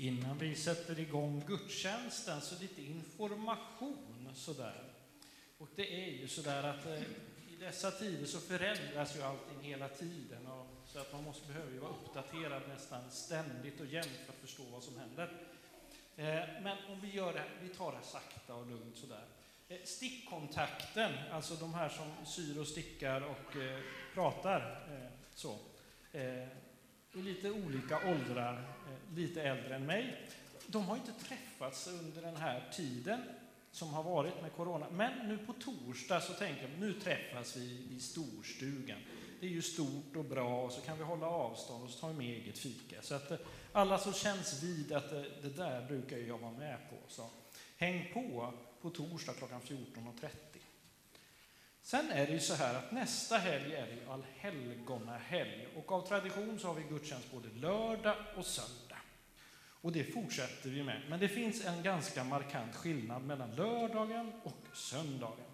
Innan vi sätter igång gudstjänsten så lite information sådär. Och det är ju sådär att eh, i dessa tider så förändras ju allting hela tiden. Och, så att man måste, behöver ju vara uppdaterad nästan ständigt och jämt för att förstå vad som händer. Eh, men om vi gör det, vi tar det sakta och lugnt sådär. Eh, stickkontakten, alltså de här som syr och stickar och eh, pratar eh, så. Eh, i lite olika åldrar, eh, lite äldre än mig. De har inte träffats under den här tiden som har varit med corona. Men nu på torsdag så tänker jag, nu träffas vi i storstugan. Det är ju stort och bra och så kan vi hålla avstånd och så tar vi med eget fika. Så att eh, alla som känns vid att det, det där brukar jag vara med på. Så häng på på torsdag klockan 14.30. Sen är det ju så här att nästa helg är det ju allhelgonahelg och av tradition så har vi gudstjänst både lördag och söndag. Och det fortsätter vi med. Men det finns en ganska markant skillnad mellan lördagen och söndagen.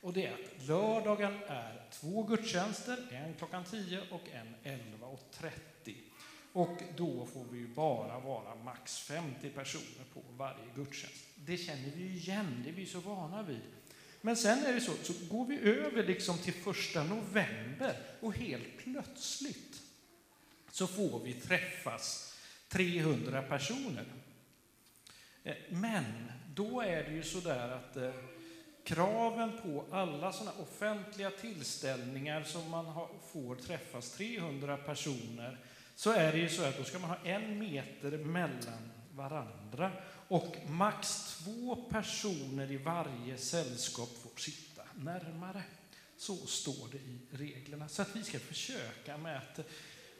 Och det är att lördagen är två gudstjänster, en klockan 10 och en 11.30. Och då får vi ju bara vara max 50 personer på varje gudstjänst. Det känner vi ju igen, det är vi så vana vid. Men sen är det så, så går vi över liksom till första november och helt plötsligt så får vi träffas 300 personer. Eh, men då är det ju så där att eh, kraven på alla sådana offentliga tillställningar som man har, får träffas 300 personer, så är det ju så att då ska man ha en meter mellan varandra och max två personer i varje sällskap får sitta närmare. Så står det i reglerna. Så att vi ska försöka med att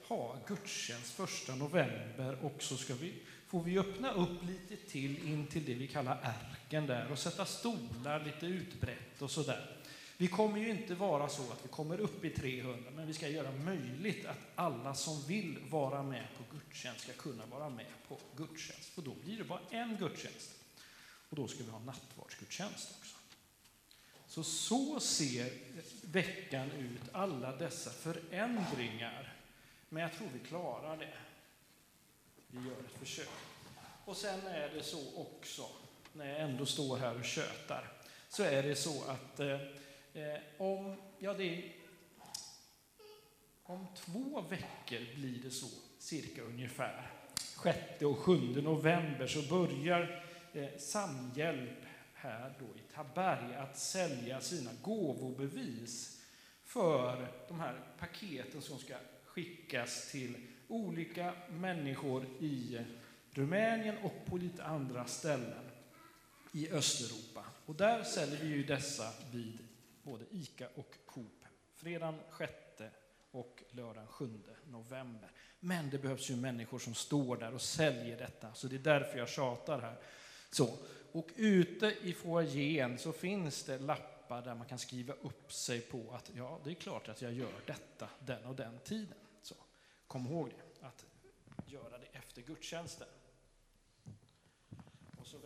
ha gudstjänst första november och så ska vi, får vi öppna upp lite till in till det vi kallar ärken där och sätta stolar lite utbrett och sådär. Vi kommer ju inte vara så att vi kommer upp i 300, men vi ska göra möjligt att alla som vill vara med på gudstjänst ska kunna vara med på gudstjänst. För då blir det bara en gudstjänst. Och då ska vi ha nattvardsgudstjänst också. Så så ser veckan ut, alla dessa förändringar. Men jag tror vi klarar det. Vi gör ett försök. Och sen är det så också, när jag ändå står här och tjötar, så är det så att eh, Eh, om, ja, det är, om två veckor blir det så, cirka ungefär. 6 och 7 november så börjar eh, Samhjälp här då i Taberg att sälja sina gåvobevis för de här paketen som ska skickas till olika människor i Rumänien och på lite andra ställen i Östeuropa. Och där säljer vi ju dessa vid både ICA och Coop. Fredagen 6 och lördagen 7 november. Men det behövs ju människor som står där och säljer detta, så det är därför jag tjatar här. Så. Och ute i foajén så finns det lappar där man kan skriva upp sig på att ja, det är klart att jag gör detta den och den tiden. Så kom ihåg det, att göra det efter gudstjänsten.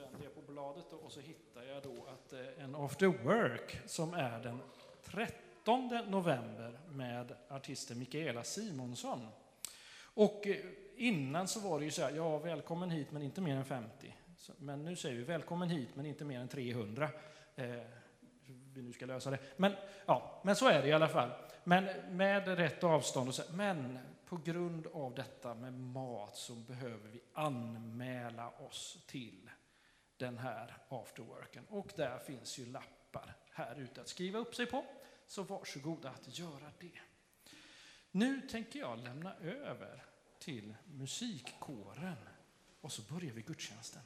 Vänder jag på bladet och så hittar jag då att eh, en after work som är den 13 november med artisten Mikaela Simonsson. Och eh, innan så var det ju så här, ja välkommen hit men inte mer än 50. Men nu säger vi välkommen hit men inte mer än 300. Eh, vi nu ska lösa det. Men, ja, men så är det i alla fall. Men med rätt avstånd. Och så, men på grund av detta med mat så behöver vi anmäla oss till den här afterworken. Och där finns ju lappar här ute att skriva upp sig på. Så varsågoda att göra det. Nu tänker jag lämna över till musikkåren och så börjar vi gudstjänsten.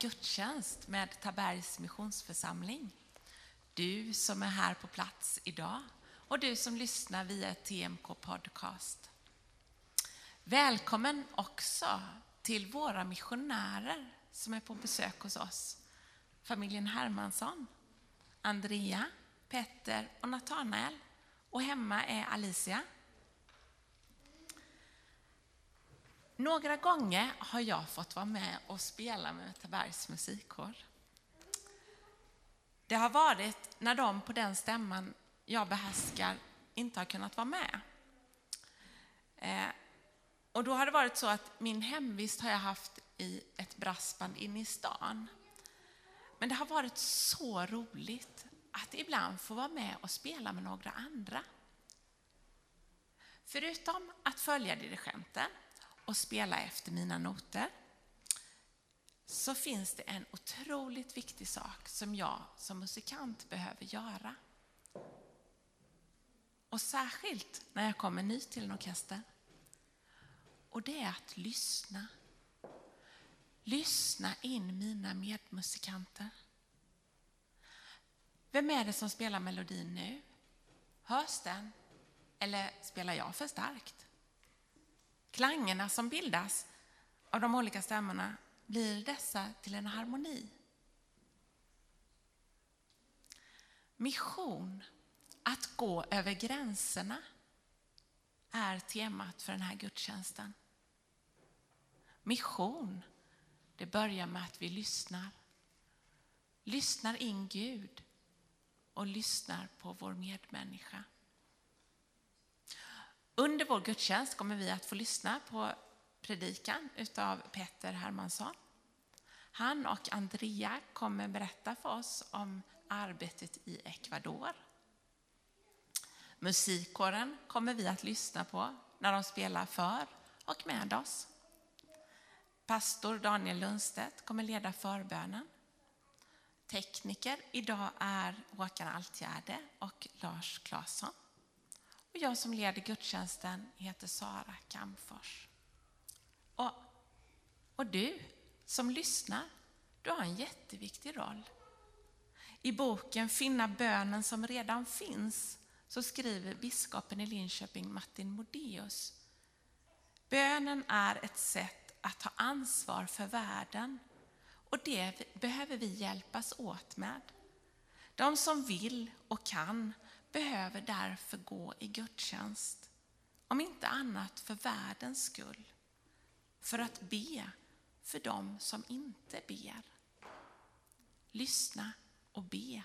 Gudstjänst med Tabergs missionsförsamling. Du som är här på plats idag och du som lyssnar via TMK Podcast. Välkommen också till våra missionärer som är på besök hos oss. Familjen Hermansson, Andrea, Petter och Natanael. Och hemma är Alicia. Några gånger har jag fått vara med och spela med Tabergs musikkår. Det har varit när de på den stämman jag behärskar inte har kunnat vara med. Eh, och då har det varit så att min hemvist har jag haft i ett brassband inne i stan. Men det har varit så roligt att ibland få vara med och spela med några andra. Förutom att följa dirigenten och spela efter mina noter så finns det en otroligt viktig sak som jag som musikant behöver göra. Och särskilt när jag kommer ny till en orkester. Och det är att lyssna. Lyssna in mina medmusikanter. Vem är det som spelar melodin nu? Hörs den? Eller spelar jag för starkt? Klangerna som bildas av de olika stämmorna, blir dessa till en harmoni? Mission, att gå över gränserna, är temat för den här gudstjänsten. Mission, det börjar med att vi lyssnar. Lyssnar in Gud och lyssnar på vår medmänniska. Under vår gudstjänst kommer vi att få lyssna på predikan utav Peter Hermansson. Han och Andrea kommer berätta för oss om arbetet i Ecuador. Musikkåren kommer vi att lyssna på när de spelar för och med oss. Pastor Daniel Lundstedt kommer leda förbönen. Tekniker idag är Håkan Altgärde och Lars Claesson. Och jag som leder gudstjänsten heter Sara Kamfors. Och, och du som lyssnar, du har en jätteviktig roll. I boken Finna bönen som redan finns så skriver biskopen i Linköping Martin Modéus Bönen är ett sätt att ta ansvar för världen och det behöver vi hjälpas åt med. De som vill och kan behöver därför gå i gudstjänst. Om inte annat för världens skull. För att be för dem som inte ber. Lyssna och be.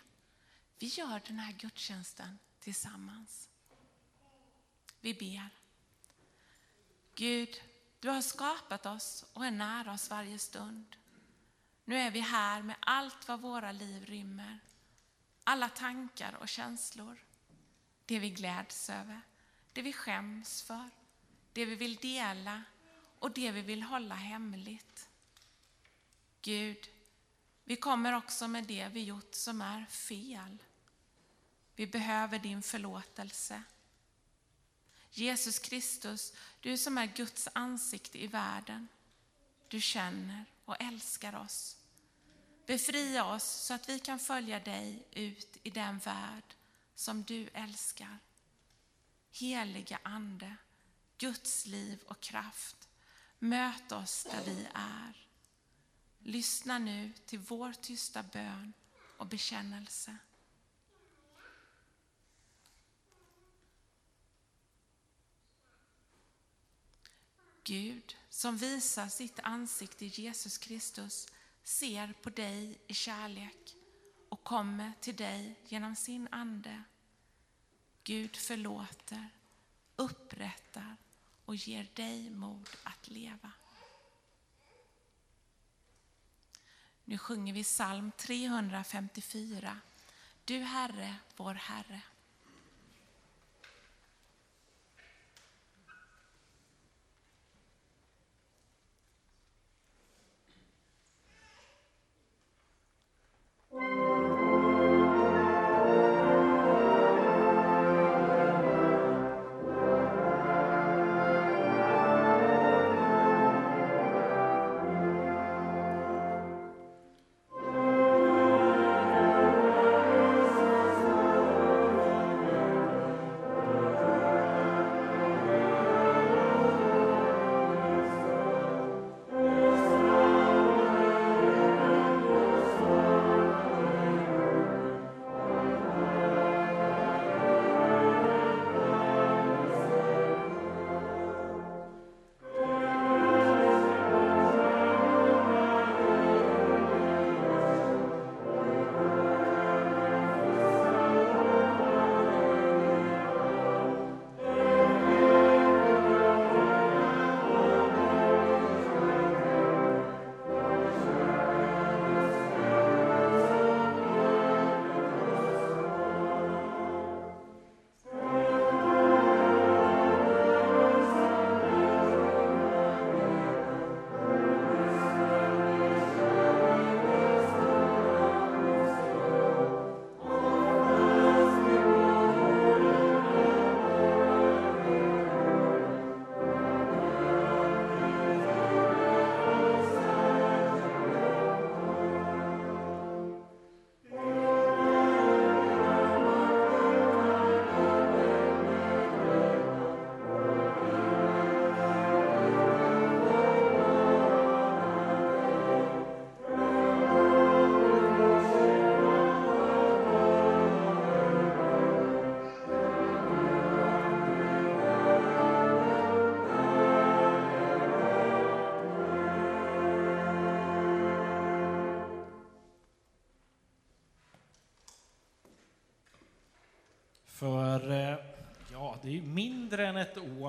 Vi gör den här gudstjänsten tillsammans. Vi ber. Gud, du har skapat oss och är nära oss varje stund. Nu är vi här med allt vad våra liv rymmer. Alla tankar och känslor. Det vi gläds över, det vi skäms för, det vi vill dela och det vi vill hålla hemligt. Gud, vi kommer också med det vi gjort som är fel. Vi behöver din förlåtelse. Jesus Kristus, du som är Guds ansikte i världen. Du känner och älskar oss. Befria oss så att vi kan följa dig ut i den värld som du älskar. Heliga Ande, Guds liv och kraft, möt oss där vi är. Lyssna nu till vår tysta bön och bekännelse. Gud som visar sitt ansikte i Jesus Kristus ser på dig i kärlek kommer till dig genom sin ande. Gud förlåter, upprättar och ger dig mod att leva. Nu sjunger vi psalm 354. Du Herre, vår Herre.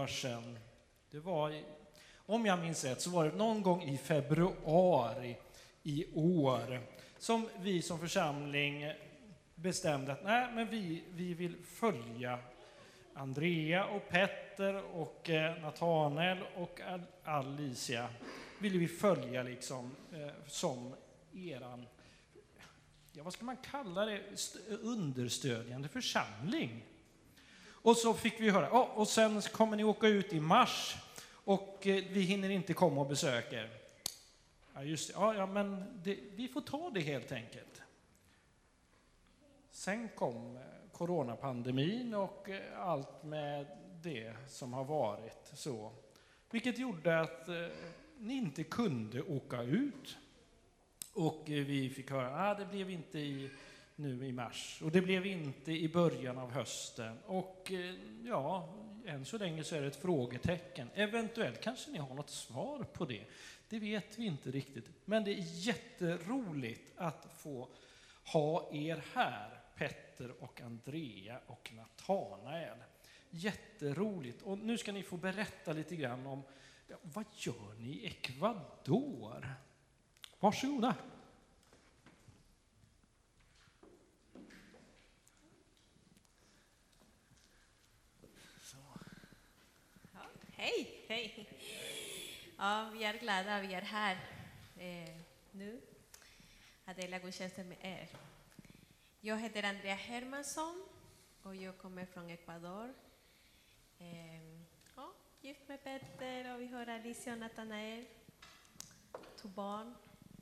År sedan. Det var, om jag minns rätt, så var det någon gång i februari i år som vi som församling bestämde att nej, men vi, vi vill följa Andrea och Petter och eh, Nathanael och Alicia ville vi följa liksom eh, som eran, ja vad ska man kalla det, understödjande församling. Och så fick vi höra, oh, och sen kommer ni åka ut i mars och eh, vi hinner inte komma och besöka er. Ja, just det. Ja, ja men det, vi får ta det helt enkelt. Sen kom eh, coronapandemin och eh, allt med det som har varit så. Vilket gjorde att ni inte kunde åka ut. Och vi fick höra att ah, det blev inte i, nu i mars och det blev inte i början av hösten. Och eh, ja, än så länge så är det ett frågetecken. Eventuellt kanske ni har något svar på det. Det vet vi inte riktigt. Men det är jätteroligt att få ha er här, Petter och Andrea och Natanael. Jätteroligt. Och nu ska ni få berätta lite grann om ja, vad gör ni i Ecuador? Varsågoda. Hej, hej. Ja, vi är glada vi är här eh, nu att dela gudstjänsten med er. Jag heter Andrea Hermansson och jag kommer från Ecuador. Eh, ja, gift med Petter och vi har Alicia och Nathanael, två barn.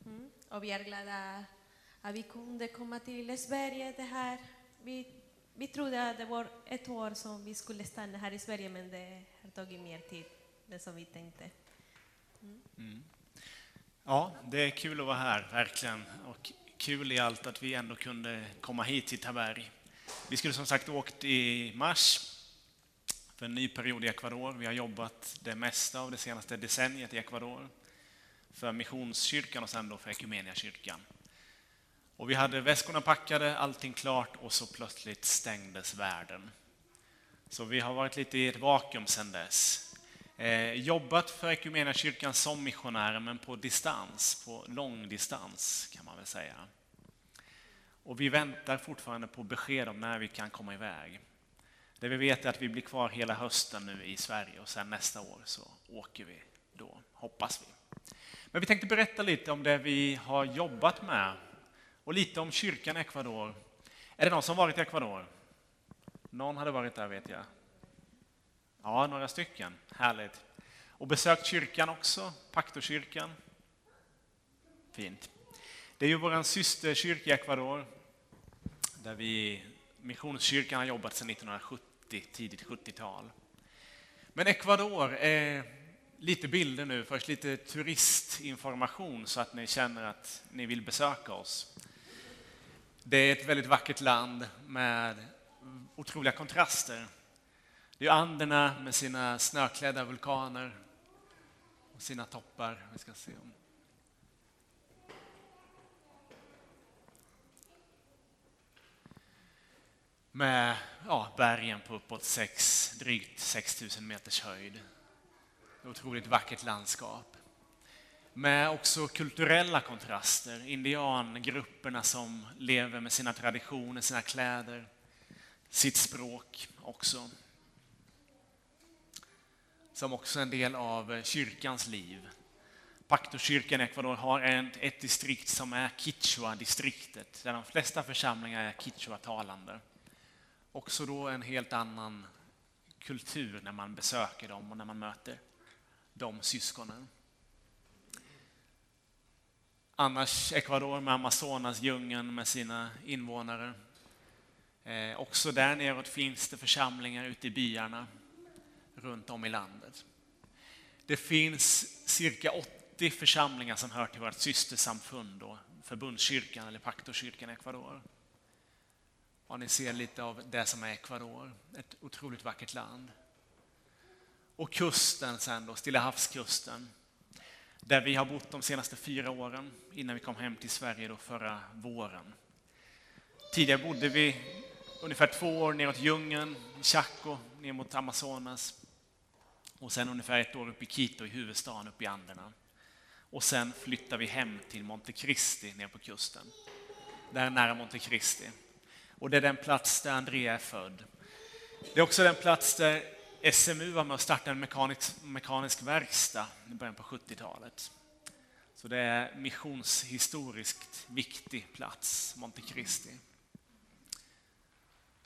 Mm. Och vi är glada att vi kunde komma till Sverige det här. Vi, vi trodde att det var ett år som vi skulle stanna här i Sverige men det har tagit mer tid än som vi tänkte. Mm. Ja, det är kul att vara här, verkligen. Och kul i allt att vi ändå kunde komma hit till Taberg. Vi skulle som sagt åkt i mars för en ny period i Ecuador. Vi har jobbat det mesta av det senaste decenniet i Ecuador för Missionskyrkan och sen då för Ekumeniakyrkan. Och vi hade väskorna packade, allting klart och så plötsligt stängdes världen. Så vi har varit lite i ett vakuum sedan dess. Eh, jobbat för Equmeniakyrkan som missionärer, men på distans, på långdistans kan man väl säga. Och vi väntar fortfarande på besked om när vi kan komma iväg. Det vi vet är att vi blir kvar hela hösten nu i Sverige och sen nästa år så åker vi då, hoppas vi. Men vi tänkte berätta lite om det vi har jobbat med och lite om kyrkan i Ecuador. Är det någon som varit i Ecuador? Någon hade varit där vet jag. Ja, några stycken. Härligt. Och besökt kyrkan också, Paktorkyrkan. Fint. Det är ju vår systerkyrka i Ecuador, där vi, Missionskyrkan har jobbat sedan 1970, tidigt 70-tal. Men Ecuador är lite bilder nu, först lite turistinformation så att ni känner att ni vill besöka oss. Det är ett väldigt vackert land med otroliga kontraster. Det är Anderna med sina snöklädda vulkaner och sina toppar. Vi ska se om med ja, bergen på uppåt sex, drygt 6000 meters höjd. Otroligt vackert landskap. Med också kulturella kontraster, indiangrupperna som lever med sina traditioner, sina kläder, sitt språk också som också är en del av kyrkans liv. Paktorkyrkan i Ecuador har ett, ett distrikt som är Quichua-distriktet, där de flesta församlingar är Quichua-talande. Också då en helt annan kultur när man besöker dem och när man möter de syskonen. Annars Ecuador med Amazonas-djungeln med sina invånare. Eh, också där neråt finns det församlingar ute i byarna runt om i landet. Det finns cirka 80 församlingar som hör till vårt systersamfund, då, förbundskyrkan eller paktorkyrkan i Ecuador. Och ni ser lite av det som är Ecuador, ett otroligt vackert land. Och kusten sen då, Stilla havskusten, där vi har bott de senaste fyra åren innan vi kom hem till Sverige då förra våren. Tidigare bodde vi ungefär två år neråt djungeln, i Chaco, ner mot Amazonas. Och sen ungefär ett år uppe i Quito, i huvudstaden, uppe i Anderna. Och sen flyttade vi hem till Monte Cristi, ner på kusten. Där nära Monte Cristi. Och det är den plats där Andrea är född. Det är också den plats där SMU var med och startade en mekanisk, mekanisk verkstad i början på 70-talet. Så det är missionshistoriskt viktig plats, Monte Cristi.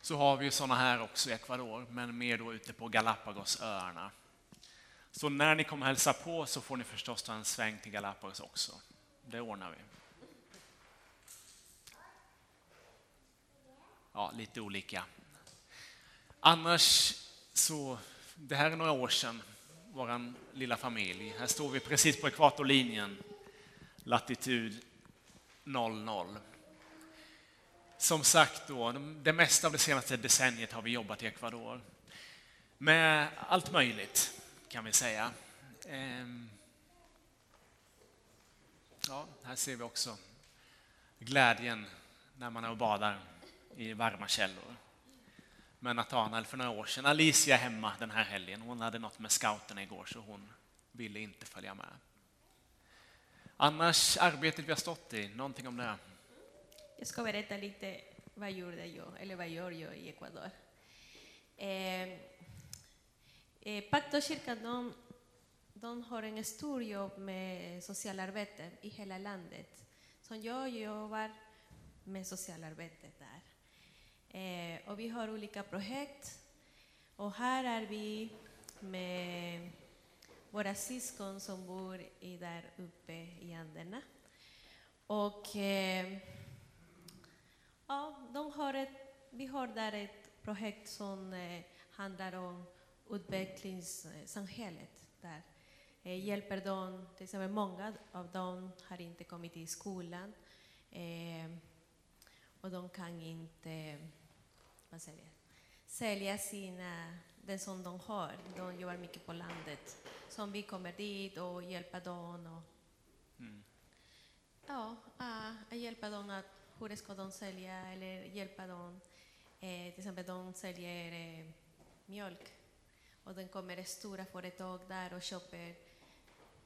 Så har vi ju sådana här också i Ecuador, men mer då ute på Galapagosöarna. Så när ni kommer hälsa på så får ni förstås ta en sväng till Galapagos också. Det ordnar vi. Ja, lite olika. Annars så, det här är några år sedan, vår lilla familj. Här står vi precis på ekvatorlinjen, latitud 00. Som sagt, då, det mesta av det senaste decenniet har vi jobbat i Ecuador med allt möjligt, kan vi säga. Ehm, ja, här ser vi också glädjen när man är och badar i varma källor. Med Nathanael för några år sedan. Alicia är hemma den här helgen. Hon hade något med scouterna igår så hon ville inte följa med. Annars arbetet vi har stått i, någonting om det? Jag ska berätta lite vad gjorde jag, eller vad gör jag i Ecuador. Ehm, eh, eh, Pactokyrkan de, de har en stor jobb med socialarbete i hela landet. Så jag jobbar med socialarbetet. Eh, och vi har olika projekt. Och här är vi med våra syskon som bor i där uppe i Anderna. Och eh, ja, de har ett, vi har där ett projekt som eh, handlar om utvecklingssamhället där. Eh, hjälper de, till exempel många av dem har inte kommit till skolan eh, och de kan inte vad säger sälja sina, det som de har. De jobbar mycket på landet. Så om vi kommer dit och hjälper dem och mm. ja, att hjälpa dem att hur ska de sälja eller hjälpa dem. Eh, till exempel de säljer eh, mjölk och det kommer stora företag där och köper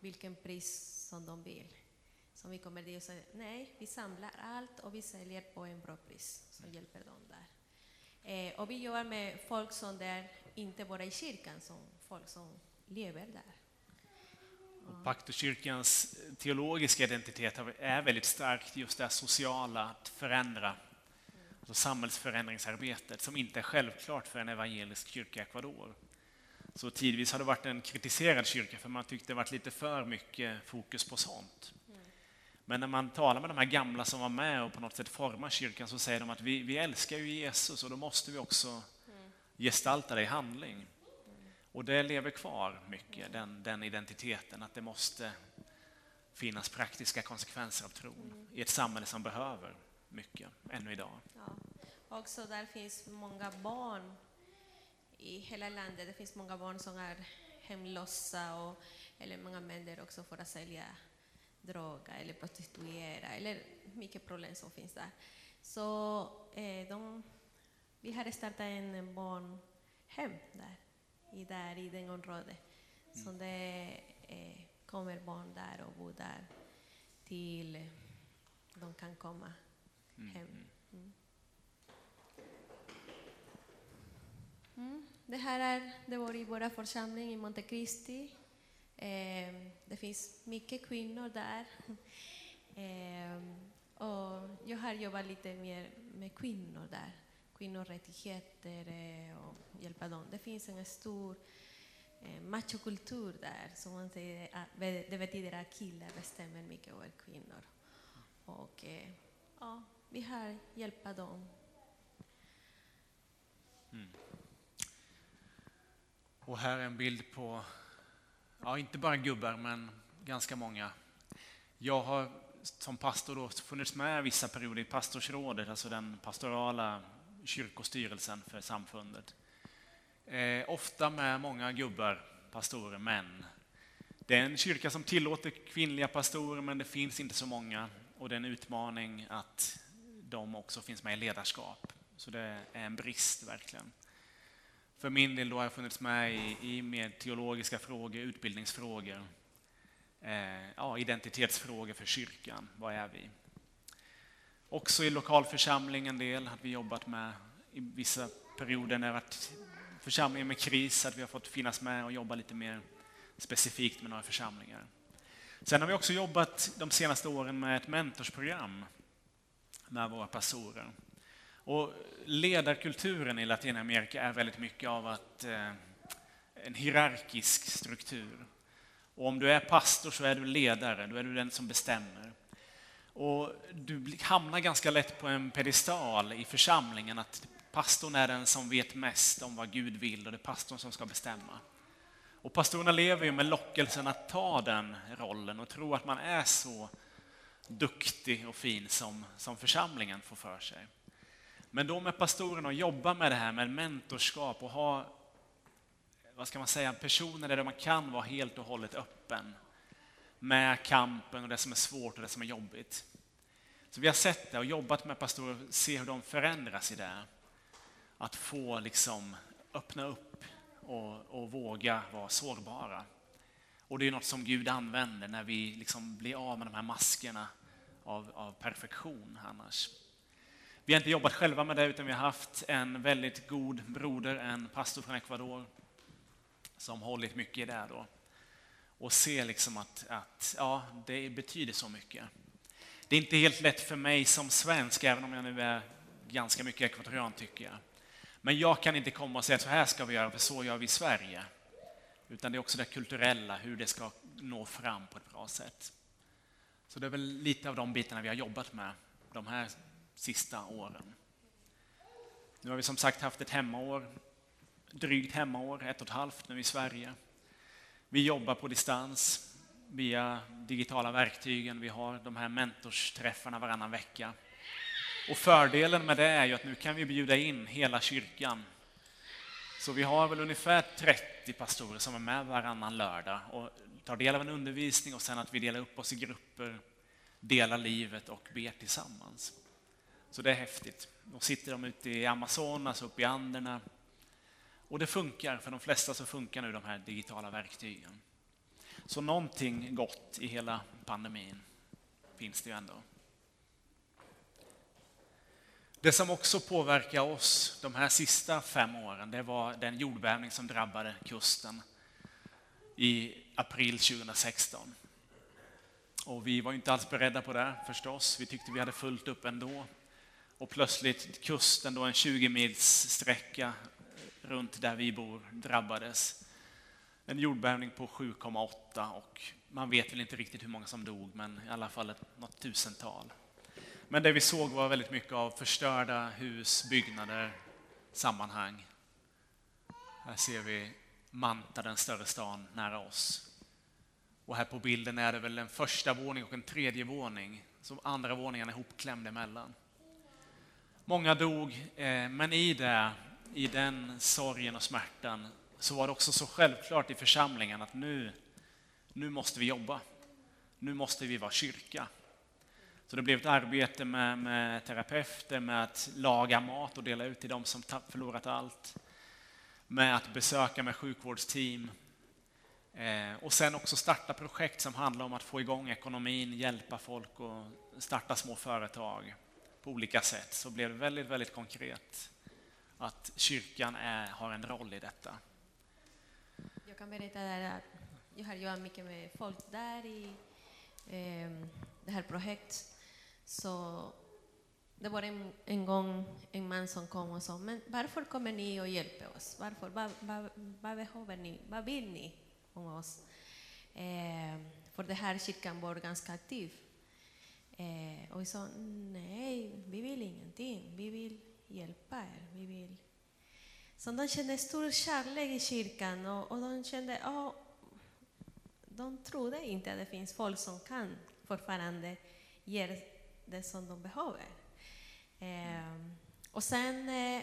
vilken pris som de vill. Så vi kommer dit och säger nej, vi samlar allt och vi säljer på en bra pris. Så hjälper de där. Eh, och vi jobbar med folk som är inte bara i kyrkan, som folk som lever där. Och Paktkyrkans eh, teologiska identitet är väldigt starkt just det sociala, att förändra, alltså samhällsförändringsarbetet som inte är självklart för en evangelisk kyrka i Ecuador. Så tidvis har det varit en kritiserad kyrka för man tyckte det varit lite för mycket fokus på sånt. Men när man talar med de här gamla som var med och på något sätt formar kyrkan så säger de att vi, vi älskar ju Jesus och då måste vi också gestalta det i handling. Och det lever kvar mycket, den, den identiteten, att det måste finnas praktiska konsekvenser av tron i ett samhälle som behöver mycket ännu idag. Ja. Också där finns många barn i hela landet. Det finns många barn som är hemlösa och eller många män där också för att sälja droga eller prostituera eller mycket problem som finns där. Så eh, de, vi har startat en barnhem där, i, där, i den området. Mm. Så det eh, kommer barn där och bor där till de kan komma mm. hem. Mm. mm. mm. Det här är, det var i vår församling i Montecristi Eh, Ehm, det finns mycket kvinnor där. Ehm, och jag har jobbat lite mer med kvinnor där. Kvinnorättigheter eh, och hjälpa dem. Det finns en stor eh, machokultur där. Som man säger, eh, ah, det betyder att killar bestämmer mycket över kvinnor. Och ja, vi har hjälpt dem. Mm. Och här är en bild på ja, inte bara gubbar, men ganska många. Jag har som pastor då funnits med vissa perioder i pastorsrådet, alltså den pastorala kyrkostyrelsen för samfundet. Eh, ofta med många gubbar, pastorer, män. Det är en kyrka som tillåter kvinnliga pastorer, men det finns inte så många. Och det är en utmaning att de också finns med i ledarskap. Så det är en brist verkligen. För min del då har jag funnits med i, i mer teologiska frågor, utbildningsfrågor, eh, ja, identitetsfrågor för kyrkan. Vad är vi? Också i lokalförsamling en del har vi jobbat med i vissa perioder när det varit församlingar med kris, att vi har fått finnas med och jobba lite mer specifikt med några församlingar. Sen har vi också jobbat de senaste åren med ett mentorsprogram med våra pastorer. Och ledarkulturen i Latinamerika är väldigt mycket av att, eh, en hierarkisk struktur. Och om du är pastor så är du ledare, då är du den som bestämmer. Och du hamnar ganska lätt på en pedestal i församlingen att pastorn är den som vet mest om vad Gud vill och det är pastorn som ska bestämma. Och pastorerna lever ju med lockelsen att ta den rollen och tro att man är så duktig och fin som, som församlingen får för sig. Men då med pastorerna och jobba med det här med mentorskap och ha, vad ska man säga, personer där man kan vara helt och hållet öppen med kampen och det som är svårt och det som är jobbigt. Så vi har sett det och jobbat med pastorer och se hur de förändras i det. Att få liksom öppna upp och, och våga vara sårbara. Och det är något som Gud använder när vi liksom blir av med de här maskerna av, av perfektion annars. Vi har inte jobbat själva med det utan vi har haft en väldigt god broder, en pastor från Ecuador som hållit mycket i det då. Och ser liksom att, att ja, det betyder så mycket. Det är inte helt lätt för mig som svensk, även om jag nu är ganska mycket ekvatorian tycker jag. Men jag kan inte komma och säga att så här ska vi göra, för så gör vi i Sverige. Utan det är också det kulturella, hur det ska nå fram på ett bra sätt. Så det är väl lite av de bitarna vi har jobbat med de här sista åren. Nu har vi som sagt haft ett hemmaår, drygt hemmaår, ett och ett halvt nu i Sverige. Vi jobbar på distans via digitala verktygen. Vi har de här mentorsträffarna varannan vecka. Och fördelen med det är ju att nu kan vi bjuda in hela kyrkan. Så vi har väl ungefär 30 pastorer som är med varannan lördag och tar del av en undervisning och sen att vi delar upp oss i grupper, delar livet och ber tillsammans. Så det är häftigt. Då sitter de ute i Amazonas, uppe i Anderna. Och det funkar, för de flesta så funkar nu de här digitala verktygen. Så någonting gott i hela pandemin finns det ju ändå. Det som också påverkar oss de här sista fem åren, det var den jordbävning som drabbade kusten i april 2016. Och vi var inte alls beredda på det förstås. Vi tyckte vi hade fullt upp ändå. Och plötsligt kusten, då en 20 mils sträcka runt där vi bor, drabbades. En jordbävning på 7,8 och man vet väl inte riktigt hur många som dog, men i alla fall ett, något tusental. Men det vi såg var väldigt mycket av förstörda hus, byggnader, sammanhang. Här ser vi Manta, den större stan nära oss. Och här på bilden är det väl en första våning och en tredje våning, så andra våningen är hopklämd emellan. Många dog, eh, men i, det, i den sorgen och smärtan så var det också så självklart i församlingen att nu, nu måste vi jobba. Nu måste vi vara kyrka. Så det blev ett arbete med, med terapeuter, med att laga mat och dela ut till de som förlorat allt. Med att besöka med sjukvårdsteam. Eh, och sen också starta projekt som handlar om att få igång ekonomin, hjälpa folk och starta små företag på olika sätt. Så blev det väldigt, väldigt konkret att kyrkan är, har en roll i detta. Jag kan berätta där att jag har jobbat mycket med folk där i eh, det här projektet. Så det var en, en gång en man som kom och sa, men varför kommer ni och hjälper oss? Varför? Vad, vad, vad behöver ni? Vad vill ni om oss? Eh, för det här kyrkan var ganska aktiv. Eh, och vi sa, nej, vi vill ingenting. Vi vill hjälpa er. Vi vill... Så de kände stor kärlek i kyrkan och, och de kände, oh, de trodde inte att det finns folk som kan fortfarande ge det som de behöver. Eh, och sen, eh,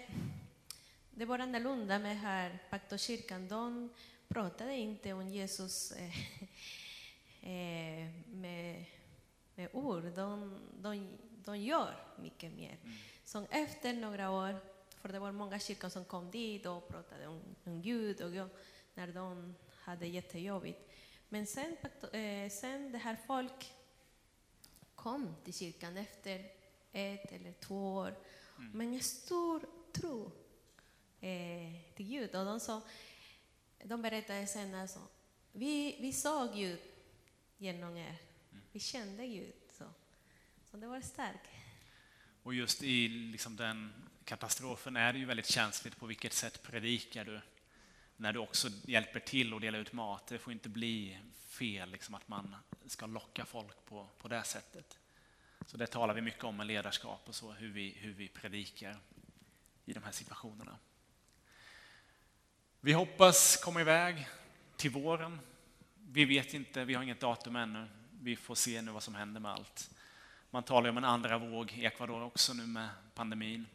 det var annorlunda med här Paktokyrkan. De pratade inte om Jesus eh, eh med, med ord. De, de, de gör mycket mer. Så efter några år, för det var många kyrkor som kom dit och pratade om, om Gud och jag, när de hade jättejobbigt. Men sen, eh, sen det här folk kom till kyrkan efter ett eller två år, Mm. med en stor tro eh, till Gud. Och de, sa, de berättade sen alltså, vi, vi såg Gud genom er. Vi kände Gud. Så, så det var starkt. Och just i liksom den katastrofen är det ju väldigt känsligt på vilket sätt predikar du när du också hjälper till och delar ut mat. Det får inte bli fel liksom, att man ska locka folk på, på det sättet. Så det talar vi mycket om med ledarskap och så, hur vi, hur vi predikar i de här situationerna. Vi hoppas komma iväg till våren. Vi vet inte, vi har inget datum ännu. Vi får se nu vad som händer med allt. Man talar om en andra våg i Ecuador också nu med pandemin.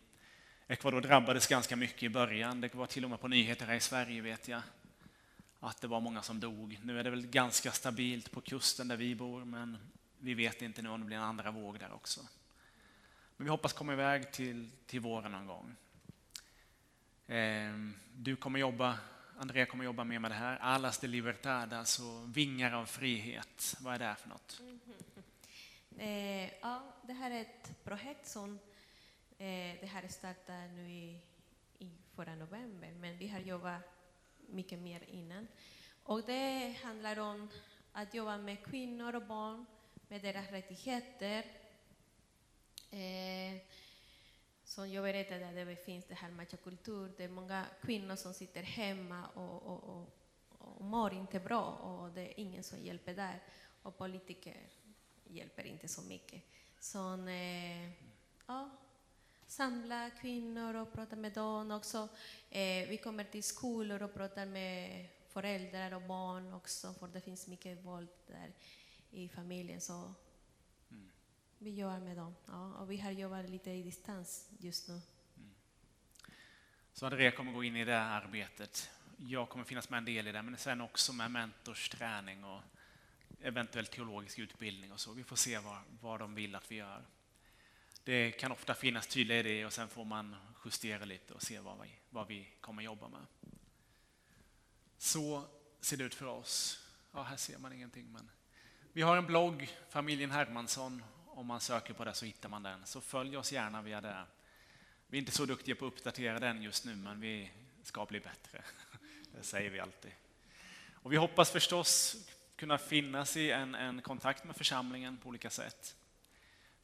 Ecuador drabbades ganska mycket i början. Det var till och med på nyheter här i Sverige vet jag att det var många som dog. Nu är det väl ganska stabilt på kusten där vi bor, men vi vet inte nu om det blir en andra våg där också. Men vi hoppas komma iväg till, till våren någon gång. Ehm, du kommer jobba, Andrea kommer jobba mer med det här. Alas de libertad, alltså vingar av frihet. Vad är det för något? Mm-hmm. Eh, ja, det här är ett projekt som eh, det här startade nu i, i förra november, men vi har jobbat mycket mer innan. Och det handlar om att jobba med kvinnor och barn, med deras rättigheter. Eh, som jag berättade, att det finns det här machokultur, det är många kvinnor som sitter hemma och, och, och, och mår inte bra och det är ingen som hjälper där. Och politiker hjälper inte så mycket. Så eh, ja, samla kvinnor och prata med dem också. Eh, vi kommer till skolor och pratar med föräldrar och barn också, för det finns mycket våld där i familjen. Så vi jobbar med dem. Ja, och vi har jobbat lite i distans just nu. Så Andrea kommer gå in i det här arbetet. Jag kommer finnas med en del i det, men sen också med mentorsträning och eventuellt teologisk utbildning och så. Vi får se vad, vad de vill att vi gör. Det kan ofta finnas tydliga idéer och sen får man justera lite och se vad vi, vad vi kommer jobba med. Så ser det ut för oss. Ja, här ser man ingenting, men vi har en blogg, familjen Hermansson. Om man söker på det så hittar man den. Så följ oss gärna via det. Vi är inte så duktiga på att uppdatera den just nu, men vi ska bli bättre. Det säger vi alltid. Och vi hoppas förstås kunna finnas i en, en kontakt med församlingen på olika sätt.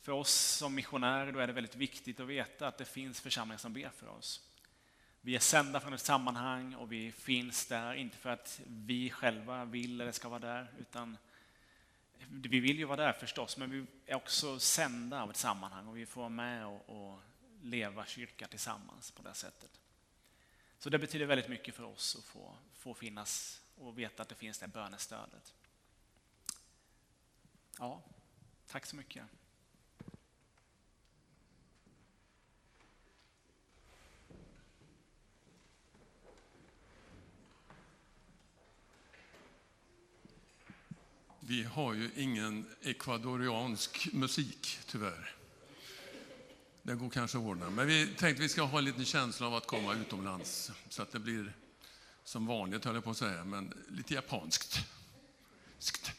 För oss som missionärer då är det väldigt viktigt att veta att det finns församlingar som ber för oss. Vi är sända från ett sammanhang och vi finns där, inte för att vi själva vill eller ska vara där, utan vi vill ju vara där förstås, men vi är också sända av ett sammanhang och vi får vara med och, och leva kyrka tillsammans på det sättet. Så det betyder väldigt mycket för oss att få, få finnas och veta att det finns det bönestödet. Ja, tack så mycket. Vi har ju ingen ekvadoriansk musik, tyvärr. Det går kanske att ordna. Men vi tänkte vi ska ha en liten känsla av att komma utomlands. Så att det blir som vanligt, höll jag på att säga, men lite japanskt. Skt.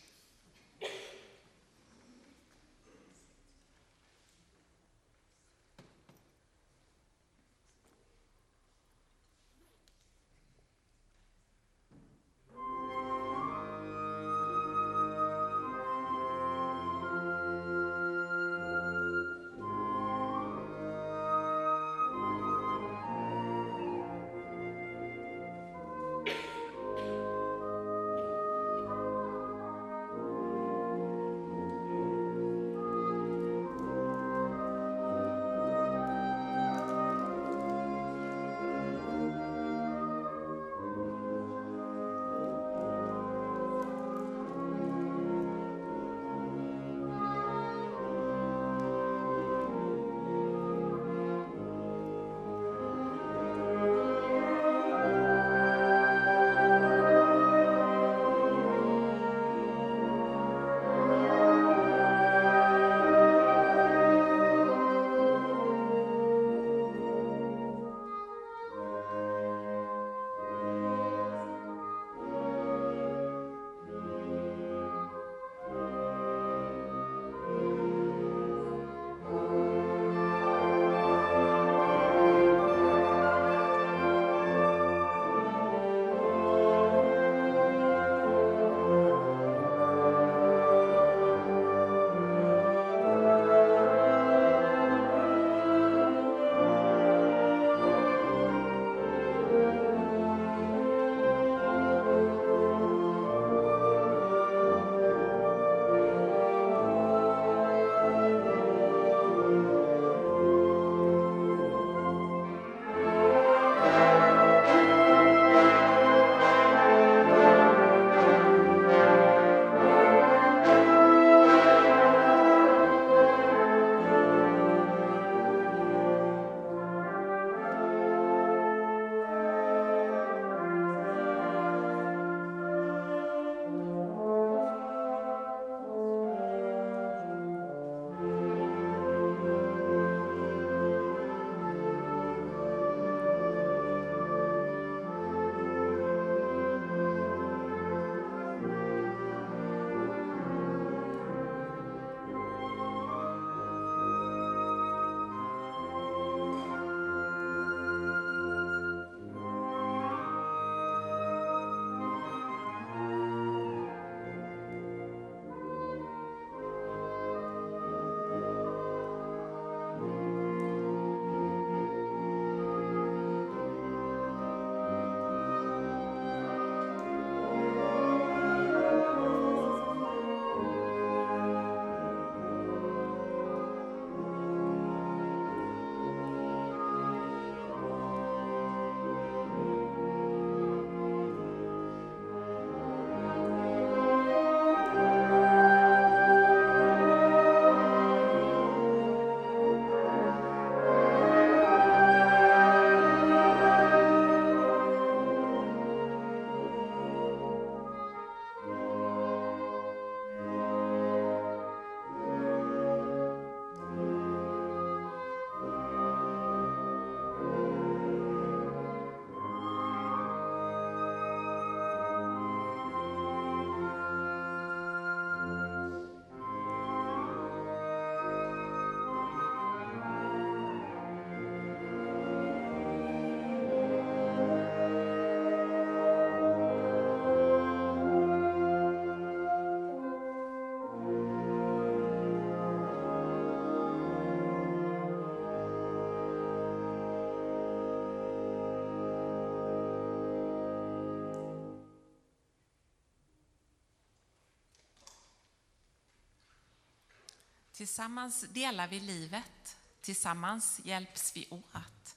Tillsammans delar vi livet. Tillsammans hjälps vi åt.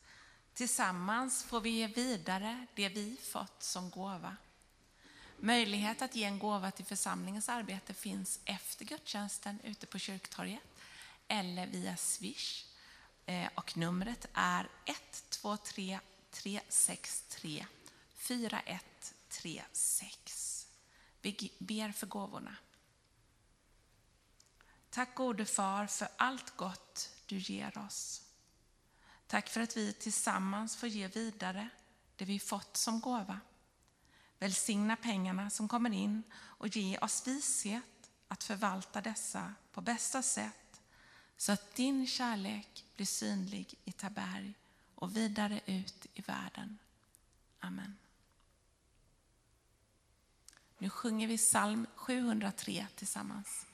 Tillsammans får vi ge vidare det vi fått som gåva. Möjlighet att ge en gåva till församlingens arbete finns efter gudstjänsten ute på kyrktorget eller via Swish. Eh, och numret är 123 363 4136. Vi ber för gåvorna. Tack gode far för allt gott du ger oss. Tack för att vi tillsammans får ge vidare det vi fått som gåva. Välsigna pengarna som kommer in och ge oss vishet att förvalta dessa på bästa sätt så att din kärlek blir synlig i Taberg och vidare ut i världen. Amen. Nu sjunger vi psalm 703 tillsammans.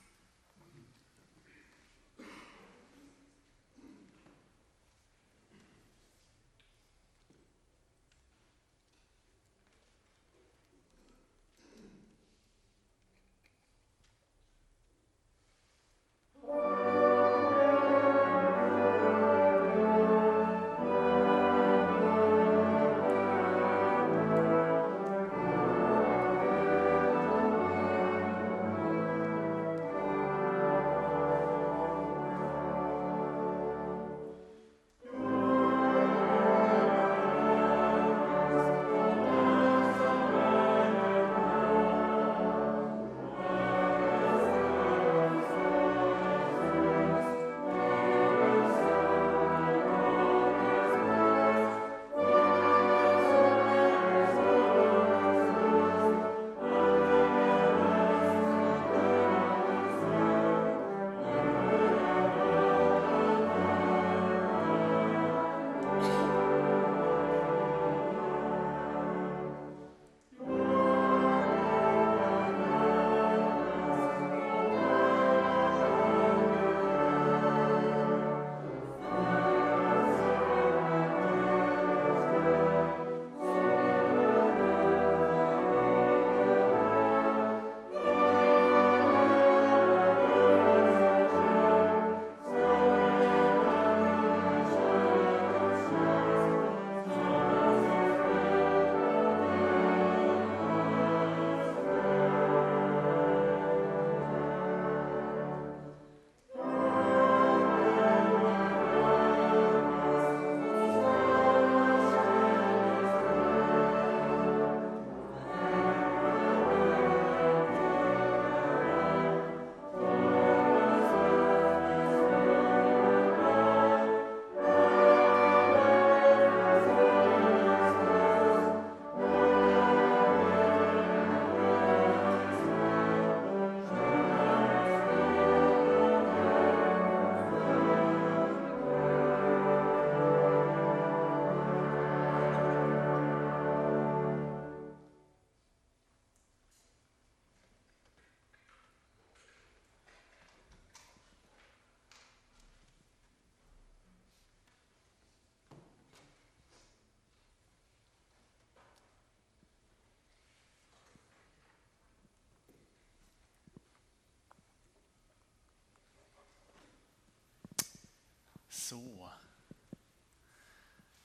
Så.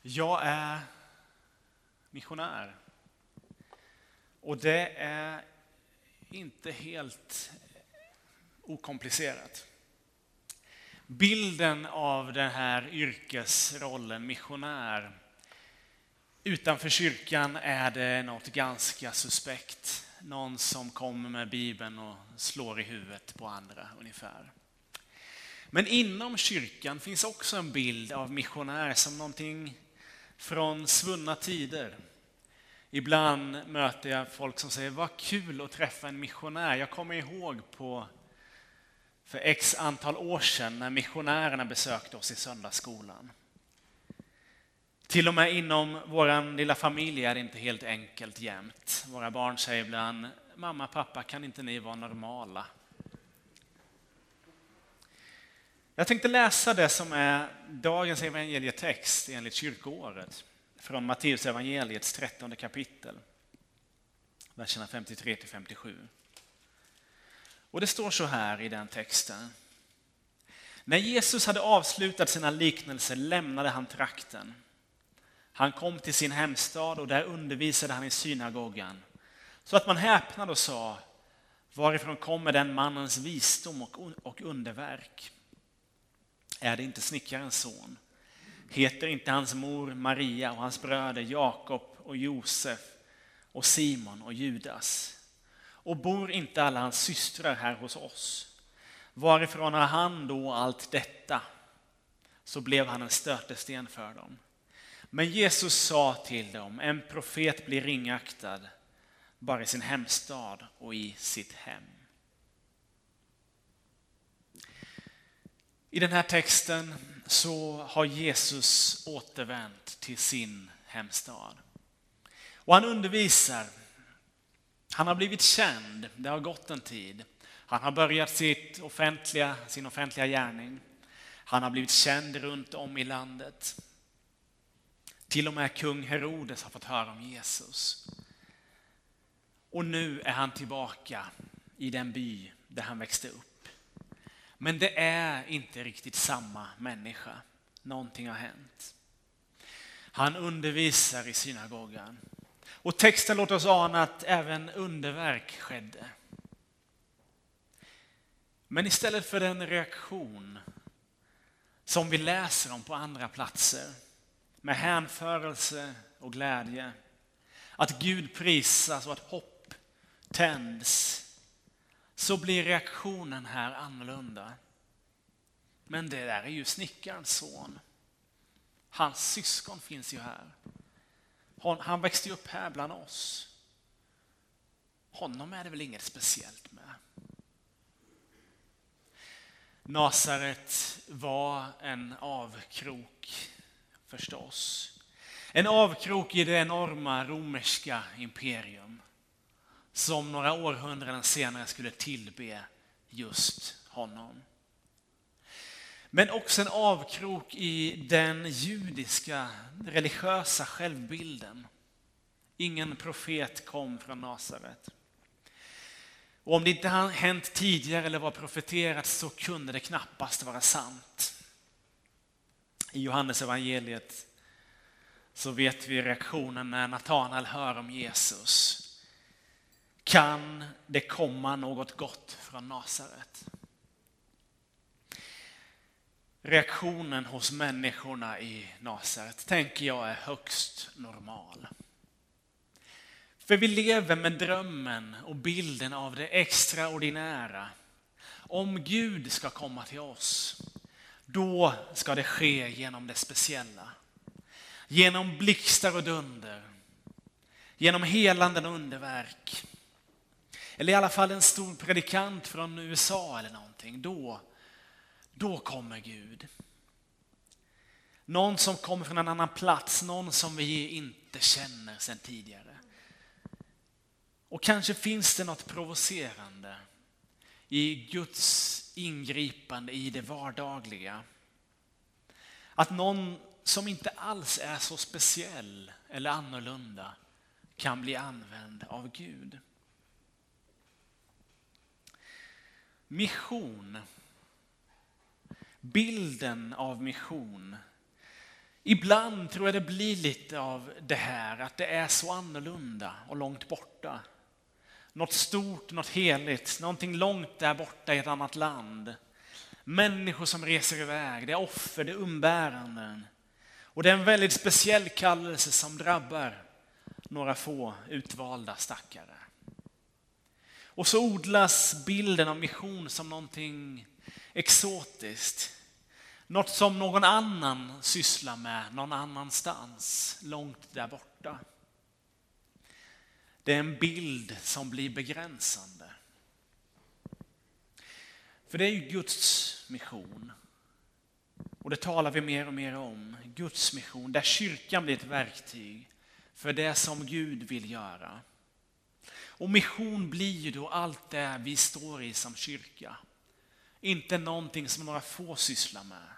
Jag är missionär. Och det är inte helt okomplicerat. Bilden av den här yrkesrollen missionär utanför kyrkan är det något ganska suspekt. Någon som kommer med Bibeln och slår i huvudet på andra ungefär. Men inom kyrkan finns också en bild av missionär som någonting från svunna tider. Ibland möter jag folk som säger, vad kul att träffa en missionär. Jag kommer ihåg på för x antal år sedan när missionärerna besökte oss i söndagsskolan. Till och med inom vår lilla familj är det inte helt enkelt jämt. Våra barn säger ibland, mamma, pappa, kan inte ni vara normala? Jag tänkte läsa det som är dagens evangelietext enligt kyrkoåret från Matteus evangeliets trettonde kapitel, verserna 53 till 57. Och det står så här i den texten. När Jesus hade avslutat sina liknelser lämnade han trakten. Han kom till sin hemstad och där undervisade han i synagogan. Så att man häpnade och sa, varifrån kommer den mannens visdom och underverk? Är det inte snickarens son? Heter inte hans mor Maria och hans bröder Jakob och Josef och Simon och Judas? Och bor inte alla hans systrar här hos oss? Varifrån har han då allt detta? Så blev han en stötesten för dem. Men Jesus sa till dem, en profet blir ringaktad bara i sin hemstad och i sitt hem. I den här texten så har Jesus återvänt till sin hemstad. Och han undervisar. Han har blivit känd, det har gått en tid. Han har börjat sitt offentliga, sin offentliga gärning. Han har blivit känd runt om i landet. Till och med kung Herodes har fått höra om Jesus. Och nu är han tillbaka i den by där han växte upp. Men det är inte riktigt samma människa. Någonting har hänt. Han undervisar i synagogan. Och texten låter oss ana att även underverk skedde. Men istället för den reaktion som vi läser om på andra platser med hänförelse och glädje, att Gud prisas och att hopp tänds, så blir reaktionen här annorlunda. Men det där är ju snickarens son. Hans syskon finns ju här. Han växte upp här bland oss. Honom är det väl inget speciellt med. Nasaret var en avkrok förstås. En avkrok i det enorma romerska imperium som några århundraden senare skulle tillbe just honom. Men också en avkrok i den judiska religiösa självbilden. Ingen profet kom från Nasaret. Och om det inte hänt tidigare eller var profeterat så kunde det knappast vara sant. I Johannes evangeliet så vet vi reaktionen när Natanael hör om Jesus. Kan det komma något gott från Nasaret? Reaktionen hos människorna i Nasaret tänker jag är högst normal. För vi lever med drömmen och bilden av det extraordinära. Om Gud ska komma till oss, då ska det ske genom det speciella. Genom blixtar och dunder. Genom helanden och underverk. Eller i alla fall en stor predikant från USA eller någonting. Då, då kommer Gud. Någon som kommer från en annan plats, någon som vi inte känner sedan tidigare. Och kanske finns det något provocerande i Guds ingripande i det vardagliga. Att någon som inte alls är så speciell eller annorlunda kan bli använd av Gud. Mission. Bilden av mission. Ibland tror jag det blir lite av det här att det är så annorlunda och långt borta. Något stort, något heligt, någonting långt där borta i ett annat land. Människor som reser iväg, det är offer, det är umbäranden. Och det är en väldigt speciell kallelse som drabbar några få utvalda stackare. Och så odlas bilden av mission som någonting exotiskt. Något som någon annan sysslar med någon annanstans, långt där borta. Det är en bild som blir begränsande. För det är ju Guds mission. Och det talar vi mer och mer om. Guds mission, där kyrkan blir ett verktyg för det som Gud vill göra. Och mission blir ju då allt det vi står i som kyrka. Inte någonting som några få sysslar med,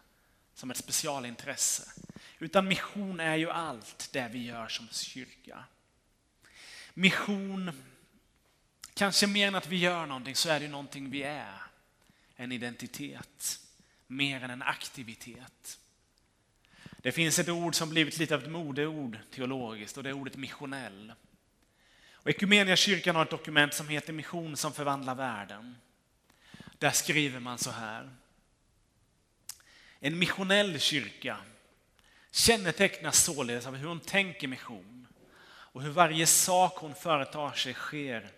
som ett specialintresse. Utan mission är ju allt det vi gör som kyrka. Mission, kanske mer än att vi gör någonting så är det någonting vi är. En identitet. mer än en aktivitet. Det finns ett ord som blivit lite av ett modeord teologiskt och det är ordet missionell. Och kyrkan har ett dokument som heter Mission som förvandlar världen. Där skriver man så här. En missionell kyrka kännetecknas således av hur hon tänker mission och hur varje sak hon företar sig sker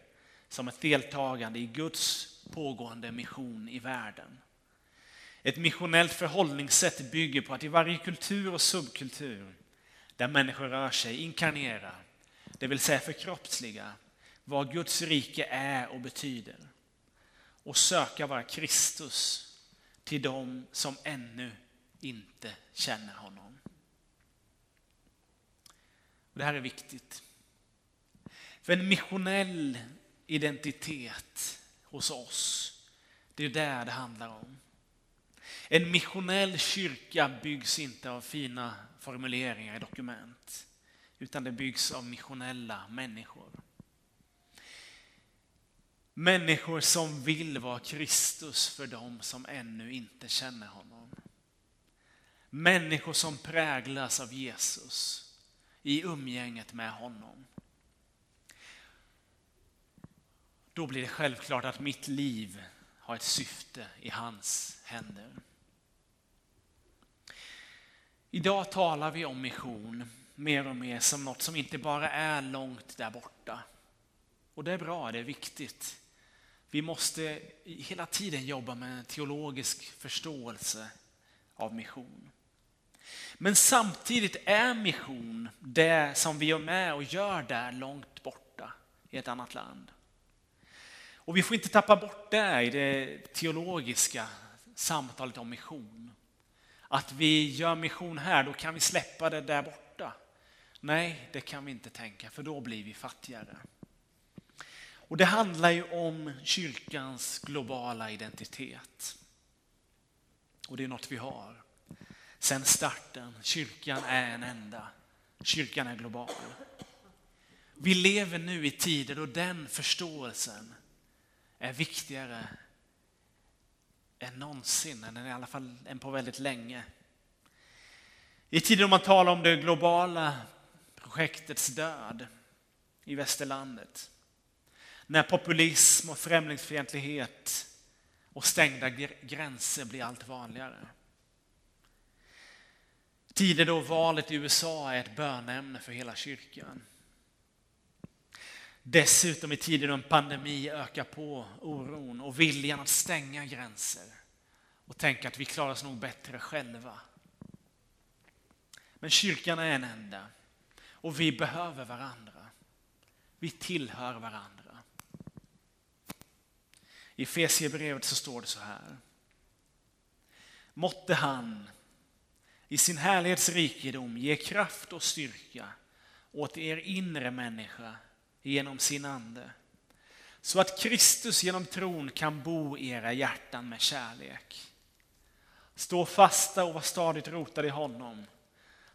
som ett deltagande i Guds pågående mission i världen. Ett missionellt förhållningssätt bygger på att i varje kultur och subkultur där människor rör sig inkarnerar, det vill säga förkroppsliga, vad Guds rike är och betyder och söka vara Kristus till dem som ännu inte känner honom. Det här är viktigt. För en missionell identitet hos oss, det är där det handlar om. En missionell kyrka byggs inte av fina formuleringar i dokument, utan det byggs av missionella människor. Människor som vill vara Kristus för dem som ännu inte känner honom. Människor som präglas av Jesus i umgänget med honom. Då blir det självklart att mitt liv har ett syfte i hans händer. Idag talar vi om mission mer och mer som något som inte bara är långt där borta. Och det är bra, det är viktigt. Vi måste hela tiden jobba med en teologisk förståelse av mission. Men samtidigt är mission det som vi är med och gör där långt borta i ett annat land. Och vi får inte tappa bort det i det teologiska samtalet om mission. Att vi gör mission här, då kan vi släppa det där borta. Nej, det kan vi inte tänka, för då blir vi fattigare. Och det handlar ju om kyrkans globala identitet. Och det är något vi har. Sen starten, kyrkan är en enda. Kyrkan är global. Vi lever nu i tider då den förståelsen är viktigare än någonsin, eller i alla fall än på väldigt länge. I tider då man talar om det globala projektets död i västerlandet. När populism och främlingsfientlighet och stängda gränser blir allt vanligare. Tider då valet i USA är ett bönämne för hela kyrkan. Dessutom i tider då en pandemi ökar på oron och viljan att stänga gränser och tänka att vi klarar oss nog bättre själva. Men kyrkan är en enda och vi behöver varandra. Vi tillhör varandra. I Fesierbrevet så står det så här. Måtte han i sin härlighetsrikedom ge kraft och styrka åt er inre människa genom sin ande. Så att Kristus genom tron kan bo i era hjärtan med kärlek. Stå fasta och var stadigt rotade i honom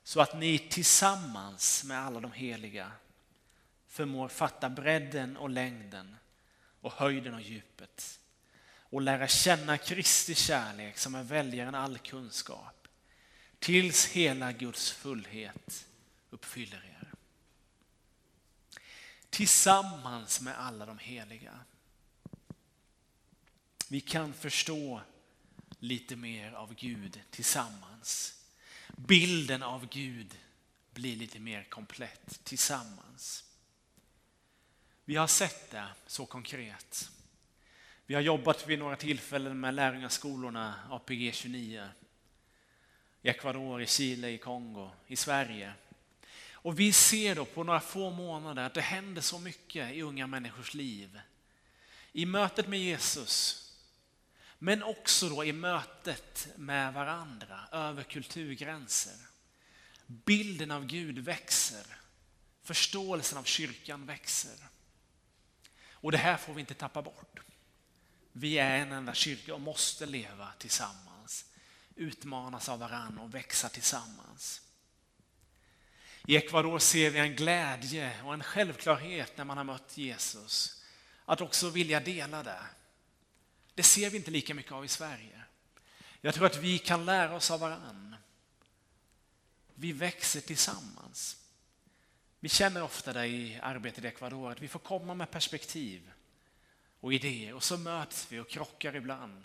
så att ni tillsammans med alla de heliga förmår fatta bredden och längden och höjden och djupet och lära känna Kristi kärlek som är väljaren all kunskap tills hela Guds fullhet uppfyller er. Tillsammans med alla de heliga. Vi kan förstå lite mer av Gud tillsammans. Bilden av Gud blir lite mer komplett tillsammans. Vi har sett det så konkret. Vi har jobbat vid några tillfällen med lärjungaskolorna APG 29 i Ecuador, i Chile, i Kongo, i Sverige. Och vi ser då på några få månader att det händer så mycket i unga människors liv. I mötet med Jesus, men också då i mötet med varandra över kulturgränser. Bilden av Gud växer. Förståelsen av kyrkan växer. Och det här får vi inte tappa bort. Vi är en enda kyrka och måste leva tillsammans. Utmanas av varandra och växa tillsammans. I Ecuador ser vi en glädje och en självklarhet när man har mött Jesus. Att också vilja dela det. Det ser vi inte lika mycket av i Sverige. Jag tror att vi kan lära oss av varann. Vi växer tillsammans. Vi känner ofta det i arbetet i Ecuador att vi får komma med perspektiv och idéer och så möts vi och krockar ibland.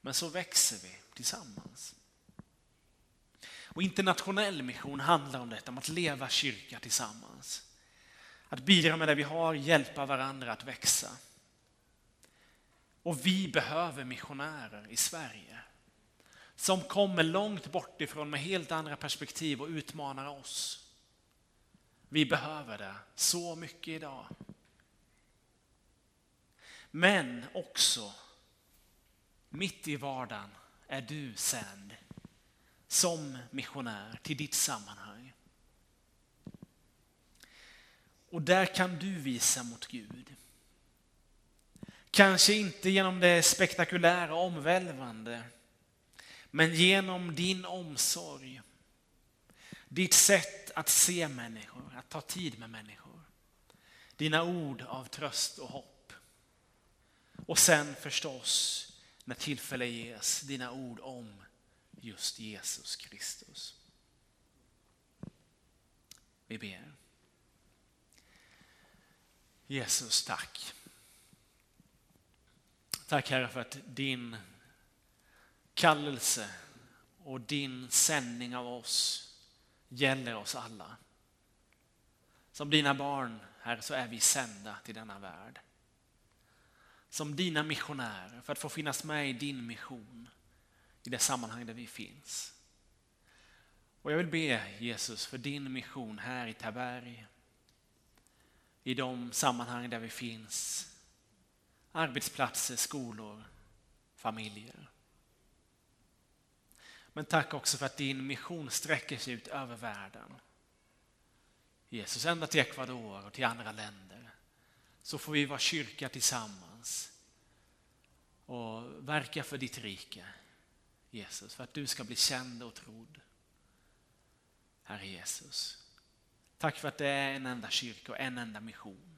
Men så växer vi tillsammans. Och internationell mission handlar om detta, om att leva kyrka tillsammans. Att bidra med det vi har, hjälpa varandra att växa. Och vi behöver missionärer i Sverige som kommer långt bort ifrån med helt andra perspektiv och utmanar oss. Vi behöver det så mycket idag. Men också mitt i vardagen är du sänd som missionär till ditt sammanhang. Och där kan du visa mot Gud. Kanske inte genom det spektakulära och omvälvande, men genom din omsorg. Ditt sätt att se människor, att ta tid med människor. Dina ord av tröst och hopp. Och sen förstås, när tillfälle ges, dina ord om just Jesus Kristus. Vi ber. Jesus, tack. Tack Herre för att din kallelse och din sändning av oss gäller oss alla. Som dina barn, Herre, så är vi sända till denna värld. Som dina missionärer, för att få finnas med i din mission i det sammanhang där vi finns. Och jag vill be Jesus för din mission här i Taberg, i de sammanhang där vi finns, arbetsplatser, skolor, familjer. Men tack också för att din mission sträcker sig ut över världen. Jesus, ända till Ecuador och till andra länder. Så får vi vara kyrka tillsammans och verka för ditt rike. Jesus, för att du ska bli känd och trodd. Herre Jesus. Tack för att det är en enda kyrka och en enda mission.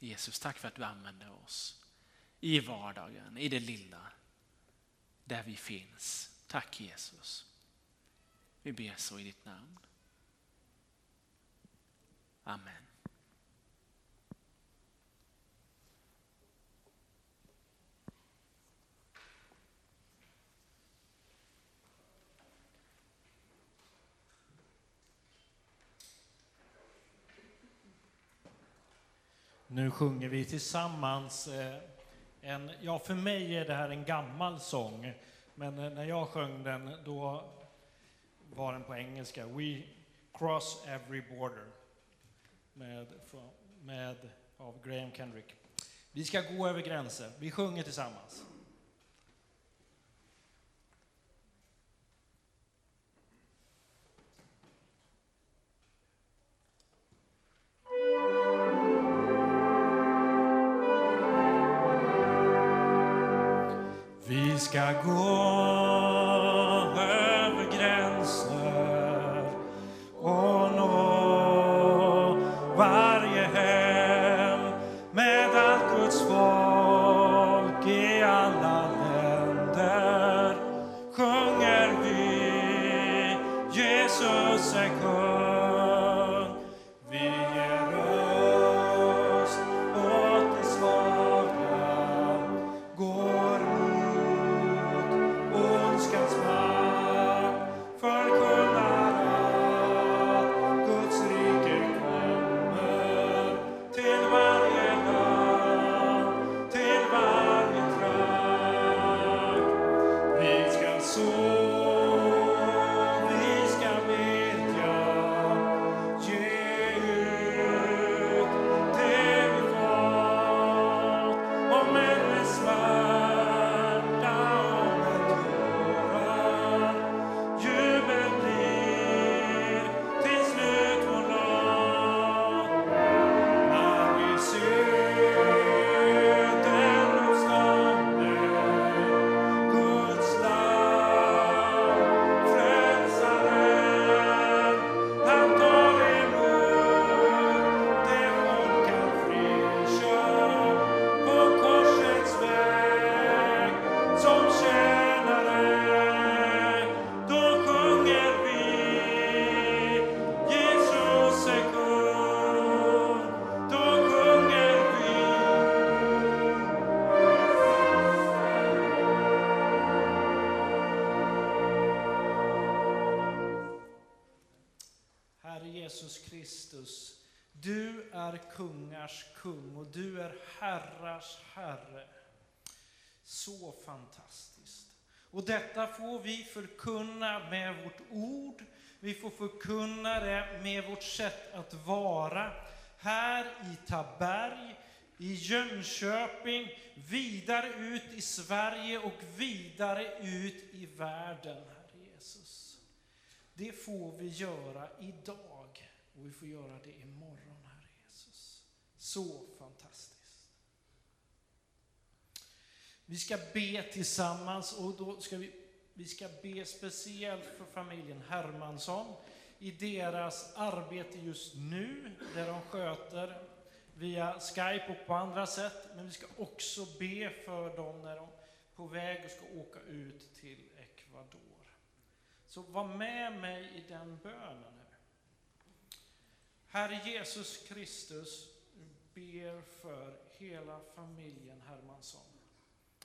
Jesus, tack för att du använder oss i vardagen, i det lilla där vi finns. Tack Jesus. Vi ber så i ditt namn. Amen. Nu sjunger vi tillsammans eh, en, ja för mig är det här en gammal sång, men eh, när jag sjöng den då var den på engelska. We cross every border med, med, av Graham Kendrick. Vi ska gå över gränser. Vi sjunger tillsammans. Vi ska är herrars herre. Så fantastiskt. Och detta får vi förkunna med vårt ord, vi får förkunna det med vårt sätt att vara här i Taberg, i Jönköping, vidare ut i Sverige och vidare ut i världen, Herre Jesus. Det får vi göra idag och vi får göra det imorgon, Herre Jesus. Så fantastiskt. Vi ska be tillsammans och då ska vi, vi ska be speciellt för familjen Hermansson i deras arbete just nu, där de sköter via Skype och på andra sätt. Men vi ska också be för dem när de är på väg och ska åka ut till Ecuador. Så var med mig i den bönen. Här. Herre Jesus Kristus, ber för hela familjen Hermansson.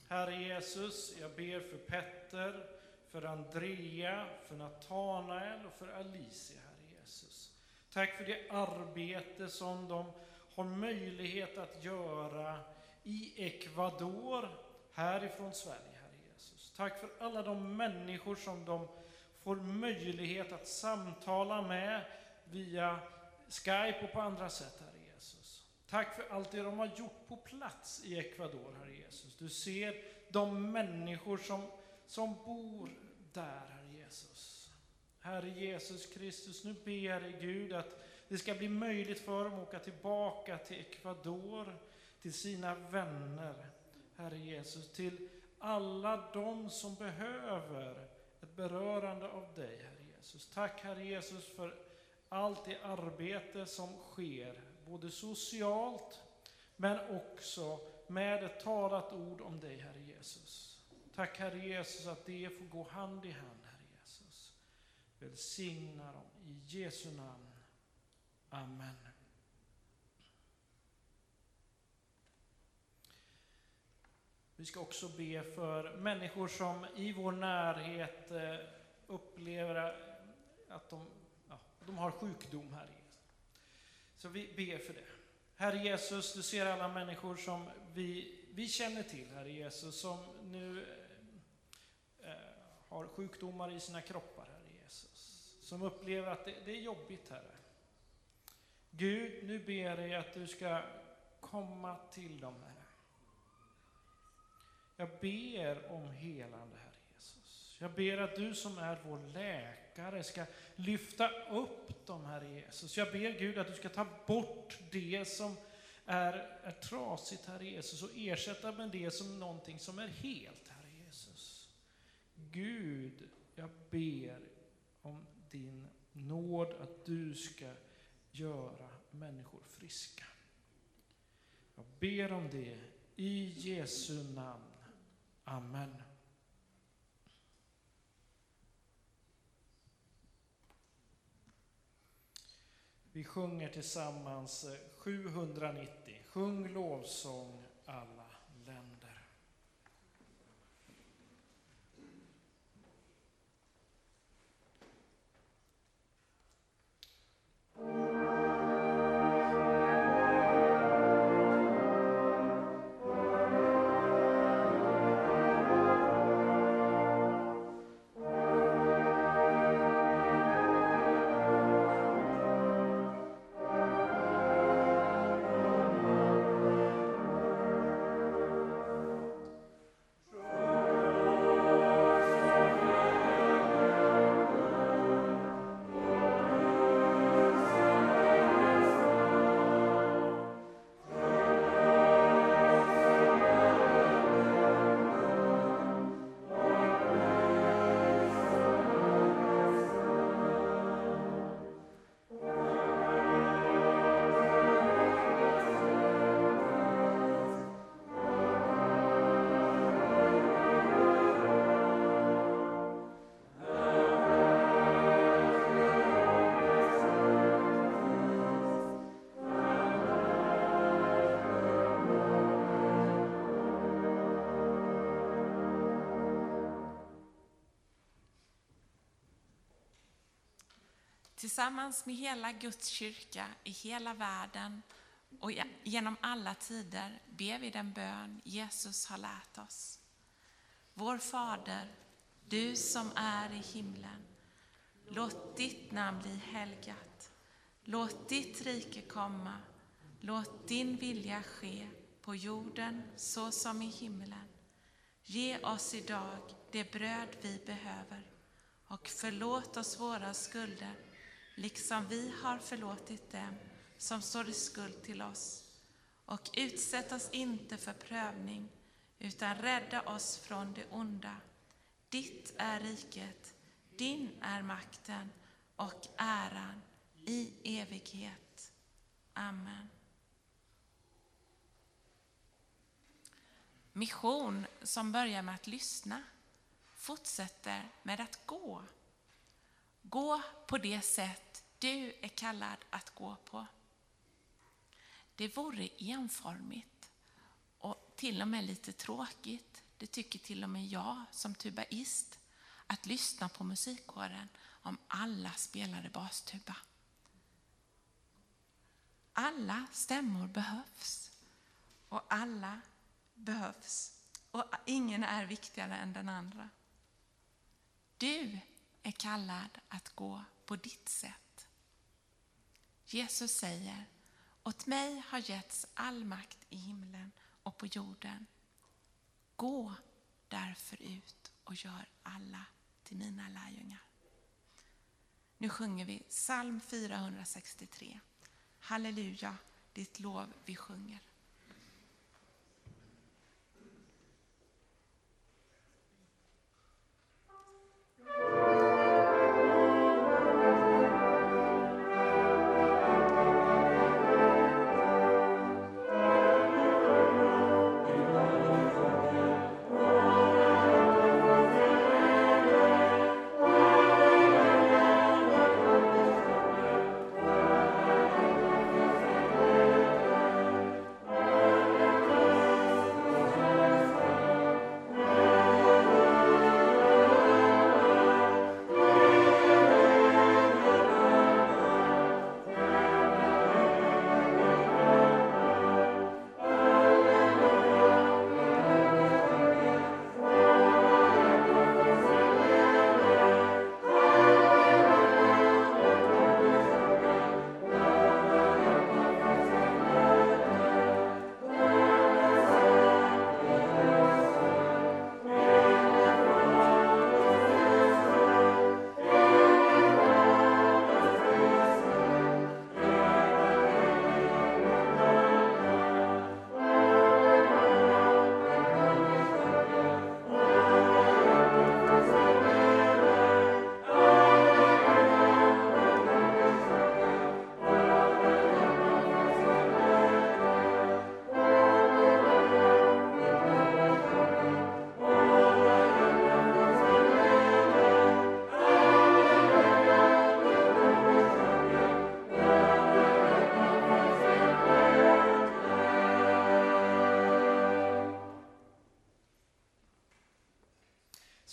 Herre Jesus, jag ber för Petter, för Andrea, för Natanael och för Alicia, Herre Jesus. Tack för det arbete som de har möjlighet att göra i Ecuador, härifrån Sverige, Herre Jesus. Tack för alla de människor som de får möjlighet att samtala med via Skype och på andra sätt, Herre Tack för allt det de har gjort på plats i Ecuador, Herre Jesus. Du ser de människor som, som bor där, Herre Jesus. Herre Jesus Kristus, nu ber jag Gud att det ska bli möjligt för dem att åka tillbaka till Ecuador, till sina vänner, Herre Jesus, till alla de som behöver ett berörande av dig, Herre Jesus. Tack, Herre Jesus, för allt det arbete som sker, både socialt men också med ett talat ord om dig, Herre Jesus. Tack, Herre Jesus, att det får gå hand i hand, Herre Jesus. Välsigna dem i Jesu namn. Amen. Vi ska också be för människor som i vår närhet eh, upplever att de, ja, de har sjukdom, Herre Jesus. Så vi ber för det. Herre Jesus, du ser alla människor som vi, vi känner till, Herre Jesus, som nu eh, eh har sjukdomar i sina kroppar, Herre Jesus. Som upplever att det, det är jobbigt, Herre. Gud, nu ber jag dig att du ska komma till dem, Herre. Jag ber om helande, Herre Jesus. Jag ber att du som är vår läkare ska lyfta upp dem, Herre Jesus. Jag ber Gud att du ska ta bort det som är, är trasigt, Herre Jesus, och ersätta med det som någonting som är helt, Herre Jesus. Gud, jag ber om din nåd, att du ska göra människor friska. Jag ber om det i Jesu namn. Amen. Vi sjunger tillsammans eh, 790. Sjung lovsång alla Tillsammans med hela Guds kyrka i hela världen och genom alla tider ber vi den bön Jesus har lärt oss. Vår Fader, du som är i himlen. Låt ditt namn bli helgat. Låt ditt rike komma. Låt din vilja ske på jorden så som i himlen. Ge oss idag det bröd vi behöver och förlåt oss våra skulder liksom vi har förlåtit dem som står i skuld till oss. Och utsätt oss inte för prövning, utan rädda oss från det onda. Ditt är riket, din är makten och äran i evighet. Amen. Mission som börjar med att lyssna fortsätter med att gå. Gå på det sätt du är kallad att gå på. Det vore enformigt och till och med lite tråkigt, det tycker till och med jag som tubaist, att lyssna på musikkåren om alla spelade bastuba. Alla stämmor behövs och alla behövs och ingen är viktigare än den andra. Du är kallad att gå på ditt sätt. Jesus säger, åt mig har getts all makt i himlen och på jorden. Gå därför ut och gör alla till mina lärjungar. Nu sjunger vi psalm 463. Halleluja, ditt lov vi sjunger.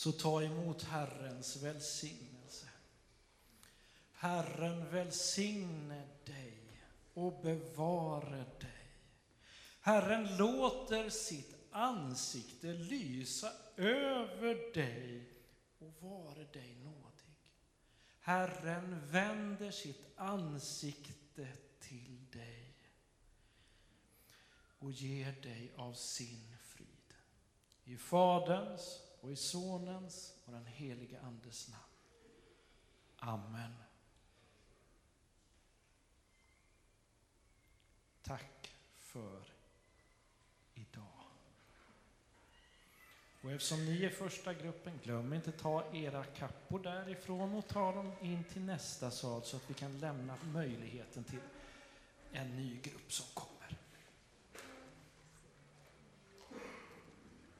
Så ta emot Herrens välsignelse. Herren välsigne dig och bevare dig. Herren låter sitt ansikte lysa över dig och vare dig nådig. Herren vänder sitt ansikte till dig och ger dig av sin frid. I Faderns och i Sonens och den helige Andes namn. Amen. Tack för idag. Och eftersom ni är första gruppen, glöm inte ta era kappor därifrån och ta dem in till nästa sal så att vi kan lämna möjligheten till en ny grupp som kommer.